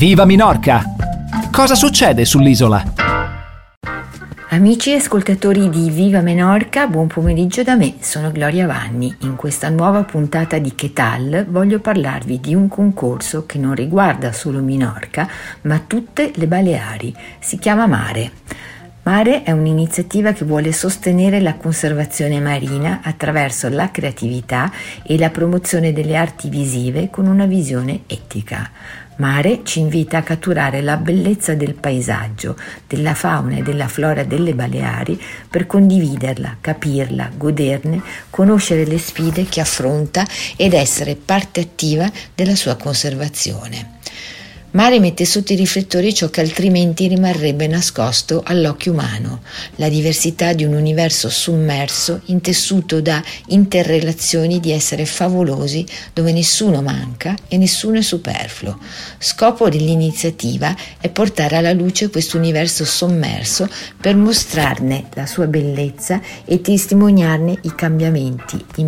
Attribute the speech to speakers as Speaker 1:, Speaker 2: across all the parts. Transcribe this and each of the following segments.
Speaker 1: Viva Minorca! Cosa succede sull'isola?
Speaker 2: Amici e ascoltatori di Viva Menorca, buon pomeriggio da me, sono Gloria Vanni. In questa nuova puntata di Che tal voglio parlarvi di un concorso che non riguarda solo Minorca, ma tutte le Baleari. Si chiama Mare. Mare è un'iniziativa che vuole sostenere la conservazione marina attraverso la creatività e la promozione delle arti visive con una visione etica. Mare ci invita a catturare la bellezza del paesaggio, della fauna e della flora delle Baleari per condividerla, capirla, goderne, conoscere le sfide che affronta ed essere parte attiva della sua conservazione. Mare mette sotto i riflettori ciò che altrimenti rimarrebbe nascosto all'occhio umano, la diversità di un universo sommerso intessuto da interrelazioni di esseri favolosi dove nessuno manca e nessuno è superfluo. Scopo dell'iniziativa è portare alla luce questo universo sommerso per mostrarne la sua bellezza e testimoniarne i cambiamenti, gli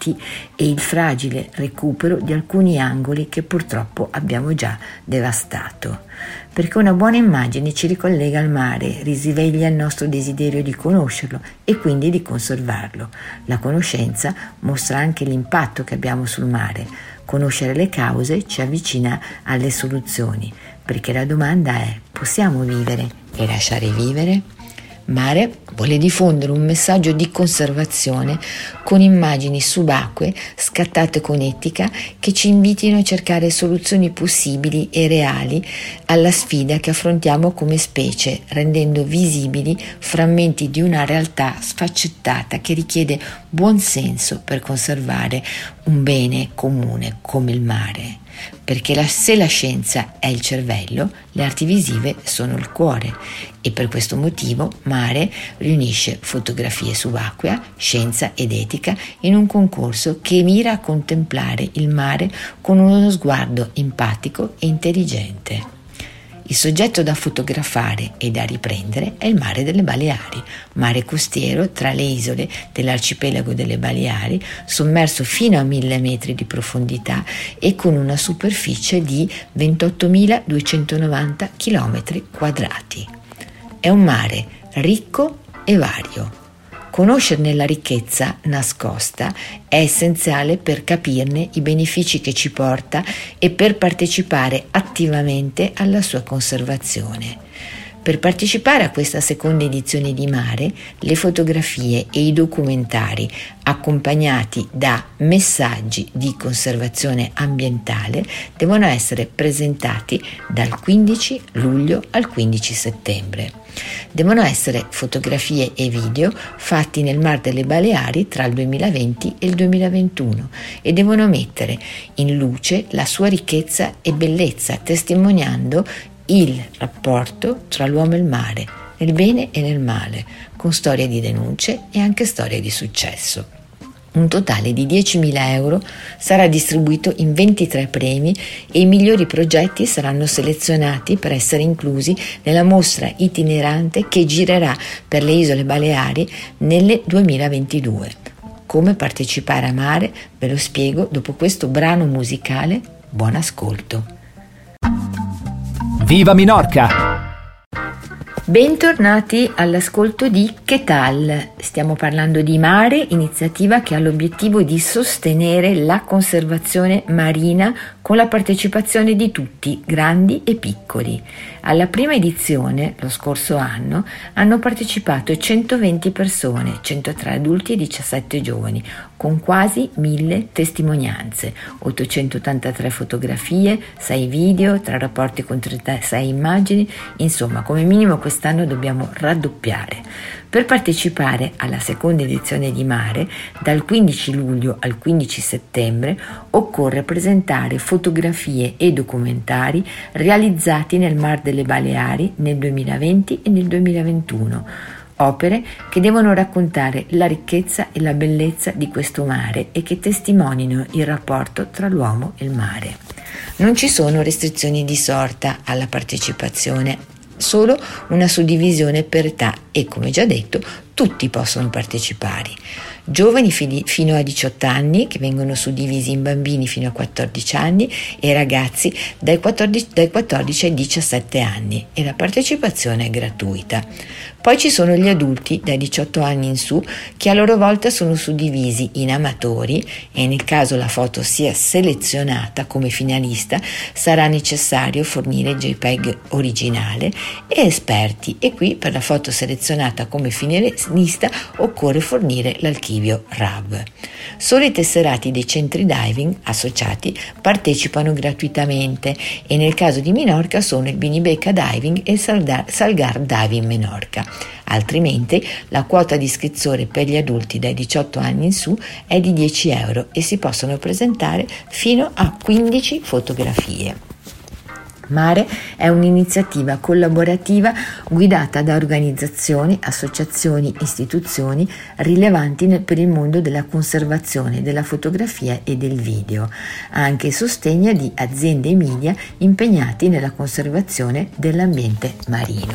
Speaker 2: impatti e il fragile recupero di alcuni angoli che purtroppo abbiamo già devastato. Perché una buona immagine ci ricollega al mare, risveglia il nostro desiderio di conoscerlo e quindi di conservarlo. La conoscenza mostra anche l'impatto che abbiamo sul mare. Conoscere le cause ci avvicina alle soluzioni, perché la domanda è possiamo vivere e lasciare vivere? Mare vuole diffondere un messaggio di conservazione con immagini subacquee scattate con etica che ci invitino a cercare soluzioni possibili e reali alla sfida che affrontiamo come specie, rendendo visibili frammenti di una realtà sfaccettata che richiede buon senso per conservare un bene comune come il mare perché la, se la scienza è il cervello, le arti visive sono il cuore e per questo motivo Mare riunisce fotografie subacquea, scienza ed etica in un concorso che mira a contemplare il mare con uno sguardo empatico e intelligente. Il soggetto da fotografare e da riprendere è il mare delle Baleari, mare costiero tra le isole dell'arcipelago delle Baleari, sommerso fino a 1000 metri di profondità e con una superficie di 28.290 km quadrati. È un mare ricco e vario Conoscerne la ricchezza nascosta è essenziale per capirne i benefici che ci porta e per partecipare attivamente alla sua conservazione. Per partecipare a questa seconda edizione di Mare, le fotografie e i documentari accompagnati da messaggi di conservazione ambientale devono essere presentati dal 15 luglio al 15 settembre. Devono essere fotografie e video fatti nel Mar delle Baleari tra il 2020 e il 2021 e devono mettere in luce la sua ricchezza e bellezza, testimoniando il rapporto tra l'uomo e il mare, nel bene e nel male, con storie di denunce e anche storie di successo. Un totale di 10.000 euro sarà distribuito in 23 premi e i migliori progetti saranno selezionati per essere inclusi nella mostra itinerante che girerà per le isole Baleari nel 2022. Come partecipare a Mare ve lo spiego dopo questo brano musicale. Buon ascolto.
Speaker 1: Viva Minorca!
Speaker 2: Bentornati all'ascolto di Che tal? Stiamo parlando di Mare, iniziativa che ha l'obiettivo di sostenere la conservazione marina con la partecipazione di tutti, grandi e piccoli. Alla prima edizione, lo scorso anno, hanno partecipato 120 persone, 103 adulti e 17 giovani, con quasi 1000 testimonianze, 883 fotografie, 6 video, 3 rapporti con 36 immagini, insomma come minimo quest'anno dobbiamo raddoppiare. Per partecipare alla seconda edizione di Mare, dal 15 luglio al 15 settembre, occorre presentare fotografie e documentari realizzati nel Mar delle Baleari nel 2020 e nel 2021 opere che devono raccontare la ricchezza e la bellezza di questo mare e che testimonino il rapporto tra l'uomo e il mare. Non ci sono restrizioni di sorta alla partecipazione, solo una suddivisione per età e come già detto tutti possono partecipare. Giovani fino a 18 anni che vengono suddivisi in bambini fino a 14 anni e ragazzi dai 14, dai 14 ai 17 anni. E la partecipazione è gratuita. Poi ci sono gli adulti dai 18 anni in su che a loro volta sono suddivisi in amatori e nel caso la foto sia selezionata come finalista sarà necessario fornire JPEG originale e esperti. E qui per la foto selezionata come finalista occorre fornire l'archivio RAV. Solo i tesserati dei centri diving associati partecipano gratuitamente e nel caso di Minorca sono il Binibeca Diving e il Salgar Diving Menorca. Altrimenti la quota di iscrizione per gli adulti dai 18 anni in su è di 10 euro e si possono presentare fino a 15 fotografie. Mare è un'iniziativa collaborativa guidata da organizzazioni, associazioni, istituzioni rilevanti nel, per il mondo della conservazione della fotografia e del video, anche il sostegno di aziende e media impegnati nella conservazione dell'ambiente marino.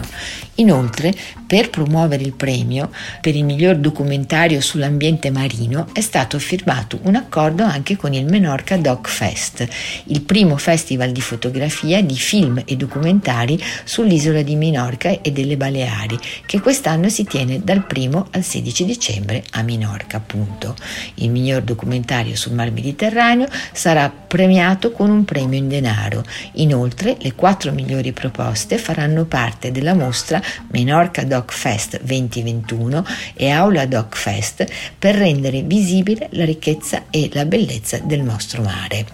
Speaker 2: Inoltre, per promuovere il premio per il miglior documentario sull'ambiente marino è stato firmato un accordo anche con il Menorca Doc Fest, il primo festival di fotografia di film e documentari sull'isola di Minorca e delle Baleari, che quest'anno si tiene dal 1 al 16 dicembre a Minorca, appunto. Il miglior documentario sul Mar Mediterraneo sarà premiato con un premio in denaro. Inoltre, le quattro migliori proposte faranno parte della mostra Menorca Doc Fest 2021 e Aula Doc Fest per rendere visibile la ricchezza e la bellezza del nostro mare.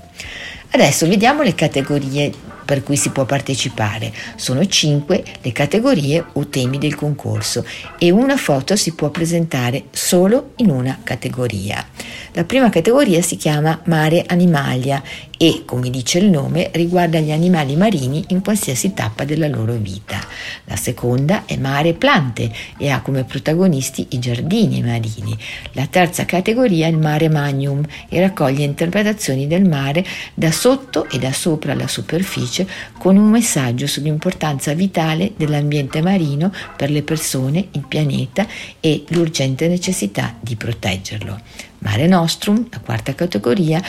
Speaker 2: Adesso vediamo le categorie per cui si può partecipare. Sono cinque le categorie o temi del concorso e una foto si può presentare solo in una categoria. La prima categoria si chiama Mare Animalia e, come dice il nome, riguarda gli animali marini in qualsiasi tappa della loro vita. La seconda è Mare Plante e ha come protagonisti i giardini marini. La terza categoria è il Mare Magnum e raccoglie interpretazioni del mare da sotto e da sopra la superficie con un messaggio sull'importanza vitale dell'ambiente marino per le persone, il pianeta e l'urgente necessità di proteggerlo. Mare Nostrum, la quarta categoria,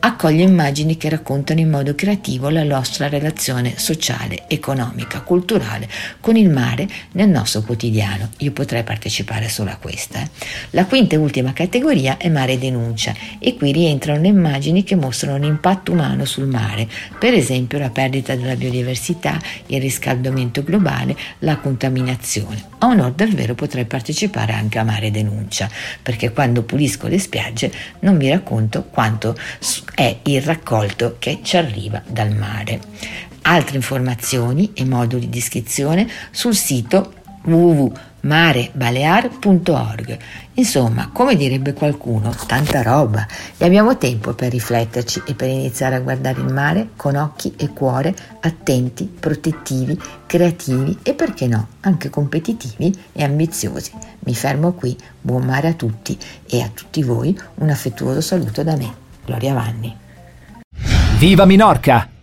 Speaker 2: accoglie immagini che raccontano in modo creativo la nostra relazione sociale, economica, culturale con il mare nel nostro quotidiano. Io potrei partecipare solo a questa. Eh. La quinta e ultima categoria è mare denuncia e qui rientrano le immagini che mostrano l'impatto umano sul mare, per esempio la perdita della biodiversità, il riscaldamento globale, la contaminazione. A onore del vero potrei partecipare anche a mare denuncia, perché quando pulisco le spiagge non vi racconto quanto è il raccolto che ci arriva dal mare. Altre informazioni e moduli di iscrizione sul sito www.marebalear.org. Insomma, come direbbe qualcuno, tanta roba e abbiamo tempo per rifletterci e per iniziare a guardare il mare con occhi e cuore attenti, protettivi, creativi e perché no, anche competitivi e ambiziosi. Mi fermo qui, buon mare a tutti e a tutti voi un affettuoso saluto da me. Gloria Vanni.
Speaker 1: Viva Minorca!